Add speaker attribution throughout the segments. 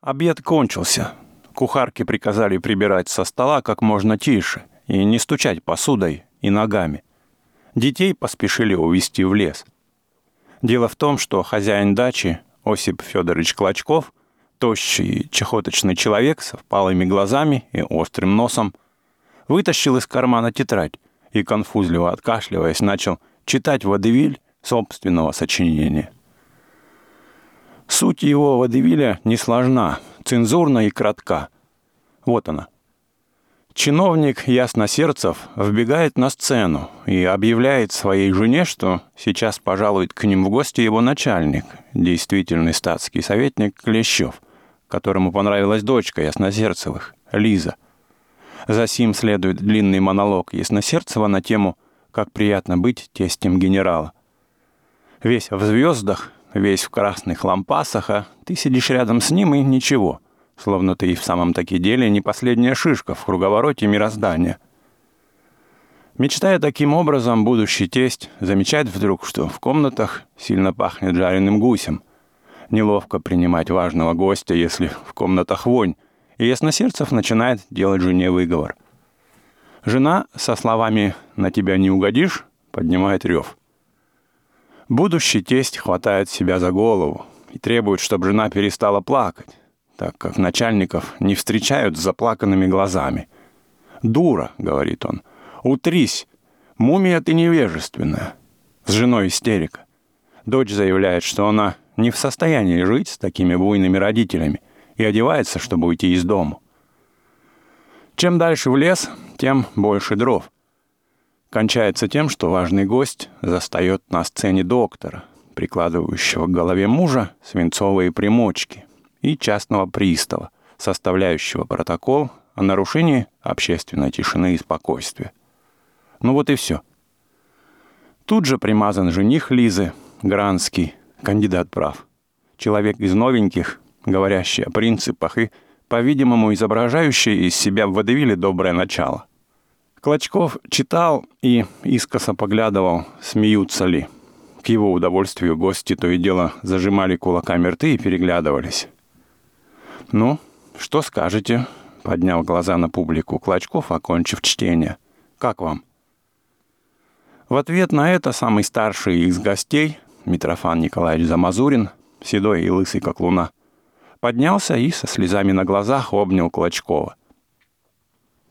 Speaker 1: Обед кончился. Кухарки приказали прибирать со стола как можно тише и не стучать посудой и ногами. Детей поспешили увезти в лес. Дело в том, что хозяин дачи, Осип Федорович Клочков, тощий чехоточный человек с впалыми глазами и острым носом, вытащил из кармана тетрадь и, конфузливо откашливаясь, начал читать водевиль собственного сочинения. Суть его водевиля не сложна, цензурна и кратка. Вот она. Чиновник Ясносердцев вбегает на сцену и объявляет своей жене, что сейчас пожалует к ним в гости его начальник, действительный статский советник Клещев, которому понравилась дочка Ясносердцевых, Лиза. За сим следует длинный монолог Ясносердцева на тему «Как приятно быть тестем генерала». Весь в звездах, весь в красных лампасах, а ты сидишь рядом с ним и ничего, словно ты и в самом таки деле не последняя шишка в круговороте мироздания. Мечтая таким образом, будущий тесть замечает вдруг, что в комнатах сильно пахнет жареным гусем. Неловко принимать важного гостя, если в комнатах вонь, и ясносердцев начинает делать жене выговор. Жена со словами «на тебя не угодишь» поднимает рев. Будущий тесть хватает себя за голову и требует, чтобы жена перестала плакать, так как начальников не встречают с заплаканными глазами. «Дура», — говорит он, — «утрись, мумия ты невежественная». С женой истерика. Дочь заявляет, что она не в состоянии жить с такими буйными родителями и одевается, чтобы уйти из дома. Чем дальше в лес, тем больше дров — кончается тем, что важный гость застает на сцене доктора, прикладывающего к голове мужа свинцовые примочки, и частного пристава, составляющего протокол о нарушении общественной тишины и спокойствия. Ну вот и все. Тут же примазан жених Лизы, Гранский, кандидат прав. Человек из новеньких, говорящий о принципах и, по-видимому, изображающий из себя в водевиле доброе начало. Клочков читал и искоса поглядывал, смеются ли. К его удовольствию гости то и дело зажимали кулаками рты и переглядывались. «Ну, что скажете?» — поднял глаза на публику Клочков, окончив чтение. «Как вам?» В ответ на это самый старший из гостей, Митрофан Николаевич Замазурин, седой и лысый как луна, поднялся и со слезами на глазах обнял Клочкова.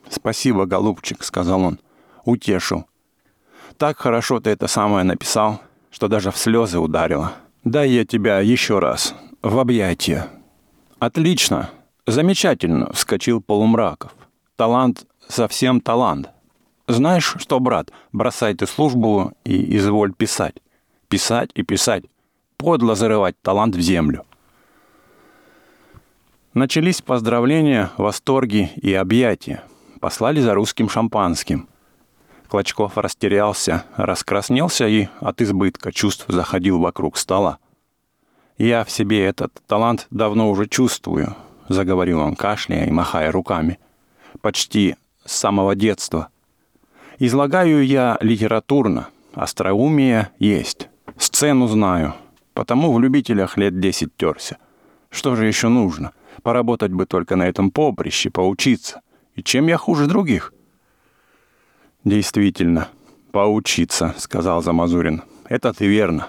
Speaker 1: «Спасибо, голубчик», — сказал он. «Утешил. Так хорошо ты это самое написал, что даже в слезы ударило. Дай я тебя еще раз. В объятия». «Отлично. Замечательно», — вскочил Полумраков. «Талант совсем талант. Знаешь что, брат, бросай ты службу и изволь писать. Писать и писать. Подло зарывать талант в землю». Начались поздравления, восторги и объятия послали за русским шампанским. Клочков растерялся, раскраснелся и от избытка чувств заходил вокруг стола. «Я в себе этот талант давно уже чувствую», — заговорил он, кашляя и махая руками. «Почти с самого детства. Излагаю я литературно, остроумие есть, сцену знаю, потому в любителях лет десять терся. Что же еще нужно? Поработать бы только на этом поприще, поучиться. И чем я хуже других? Действительно, поучиться, сказал Замазурин. Это ты верно.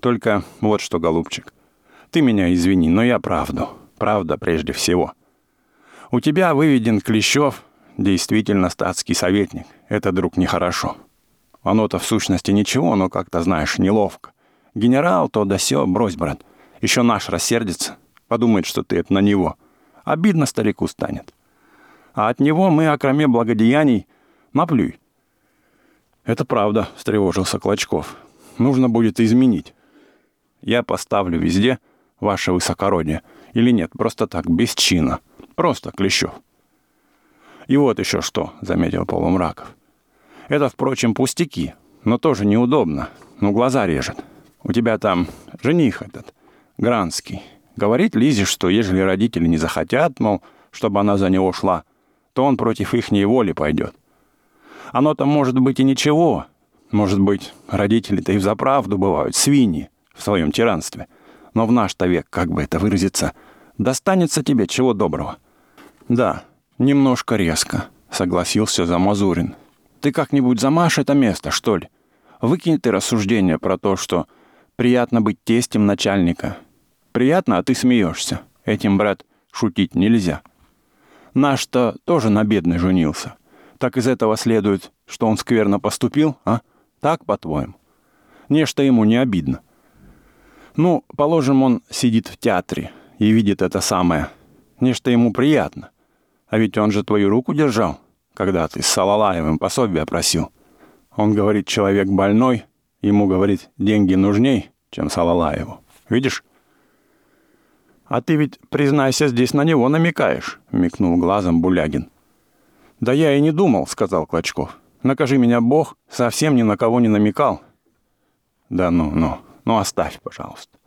Speaker 1: Только вот что, голубчик. Ты меня извини, но я правду. Правда прежде всего. У тебя выведен Клещев, действительно статский советник. Это, друг, нехорошо. Оно-то в сущности ничего, но как-то, знаешь, неловко. Генерал то да сё, брось, брат. Еще наш рассердится. Подумает, что ты это на него. Обидно старику станет а от него мы, окроме благодеяний, наплюй. «Это правда», — встревожился Клочков. «Нужно будет изменить. Я поставлю везде ваше высокородие. Или нет, просто так, без чина. Просто Клещев». «И вот еще что», — заметил Полумраков. «Это, впрочем, пустяки, но тоже неудобно. Ну, глаза режет. У тебя там жених этот, Гранский. Говорит Лизе, что ежели родители не захотят, мол, чтобы она за него шла, то он против ихней воли пойдет. Оно-то может быть и ничего. Может быть, родители-то и взаправду бывают свиньи в своем тиранстве. Но в наш-то век, как бы это выразиться, Достанется тебе чего доброго. Да, немножко резко, согласился Замазурин. Ты как-нибудь замажь это место, что ли? Выкинь ты рассуждение про то, что приятно быть тестем начальника. Приятно, а ты смеешься. Этим, брат, шутить нельзя. Наш-то тоже на бедный женился. Так из этого следует, что он скверно поступил, а? Так, по-твоему? Нечто ему не обидно. Ну, положим, он сидит в театре и видит это самое. Нечто ему приятно. А ведь он же твою руку держал, когда ты с Салалаевым пособие просил. Он говорит, человек больной, ему, говорит, деньги нужней, чем Салалаеву. Видишь? «А ты ведь, признайся, здесь на него намекаешь», — микнул глазом Булягин. «Да я и не думал», — сказал Клочков. «Накажи меня Бог, совсем ни на кого не намекал». «Да ну, ну, ну оставь, пожалуйста.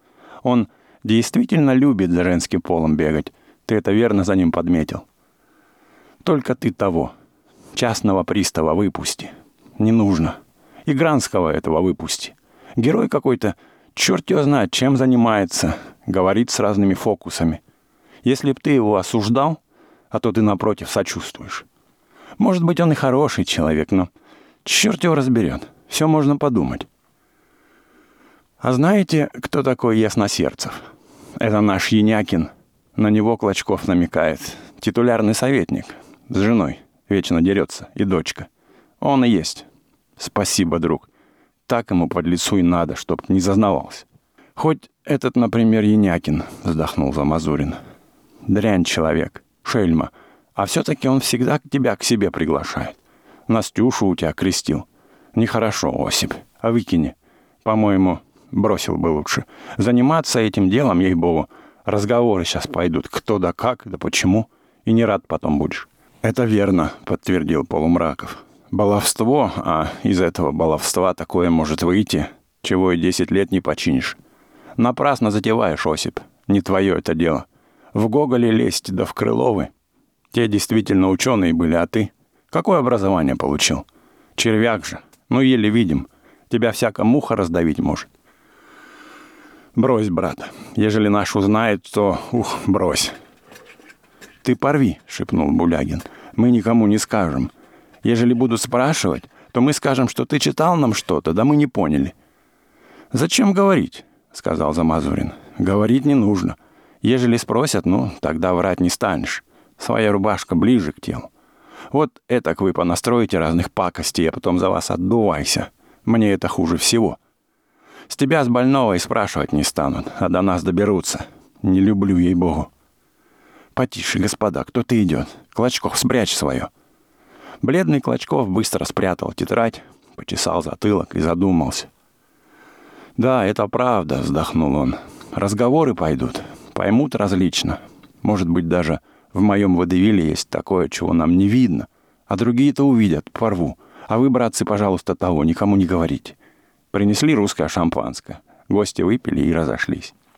Speaker 1: Он действительно любит за женским полом бегать. Ты это верно за ним подметил. Только ты того, частного пристава выпусти. Не нужно. И Гранского этого выпусти. Герой какой-то, черт его знает, чем занимается, говорит с разными фокусами. Если б ты его осуждал, а то ты напротив сочувствуешь. Может быть, он и хороший человек, но черт его разберет. Все можно подумать. А знаете, кто такой Ясносердцев? Это наш Янякин. На него Клочков намекает. Титулярный советник. С женой. Вечно дерется. И дочка. Он и есть. Спасибо, друг. Так ему под лицу и надо, чтоб не зазнавался. Хоть этот, например, Янякин, вздохнул Замазурин. Дрянь человек. Шельма. А все-таки он всегда тебя к себе приглашает. Настюшу у тебя крестил. Нехорошо, Осип. А выкини. По-моему, бросил бы лучше. Заниматься этим делом, ей-богу, разговоры сейчас пойдут. Кто да как, да почему. И не рад потом будешь. Это верно, подтвердил Полумраков. Баловство, а из этого баловства такое может выйти, чего и десять лет не починишь. Напрасно затеваешь, Осип. Не твое это дело. В Гоголе лезть, да в Крыловы. Те действительно ученые были, а ты? Какое образование получил? Червяк же. Ну, еле видим. Тебя всяко муха раздавить может. Брось, брат. Ежели наш узнает, то... Ух, брось. Ты порви, шепнул Булягин. Мы никому не скажем. Ежели будут спрашивать, то мы скажем, что ты читал нам что-то, да мы не поняли. Зачем говорить? Сказал Замазурин. Говорить не нужно. Ежели спросят, ну, тогда врать не станешь. Своя рубашка ближе к телу. Вот это вы понастроите разных пакостей, а потом за вас отдувайся. Мне это хуже всего. С тебя с больного и спрашивать не станут, а до нас доберутся. Не люблю, ей-богу. Потише, господа, кто-то идет. Клочков, спрячь свое. Бледный Клочков быстро спрятал тетрадь, почесал затылок и задумался. «Да, это правда», — вздохнул он. «Разговоры пойдут, поймут различно. Может быть, даже в моем водевиле есть такое, чего нам не видно. А другие-то увидят, порву. А вы, братцы, пожалуйста, того никому не говорите. Принесли русское шампанское. Гости выпили и разошлись.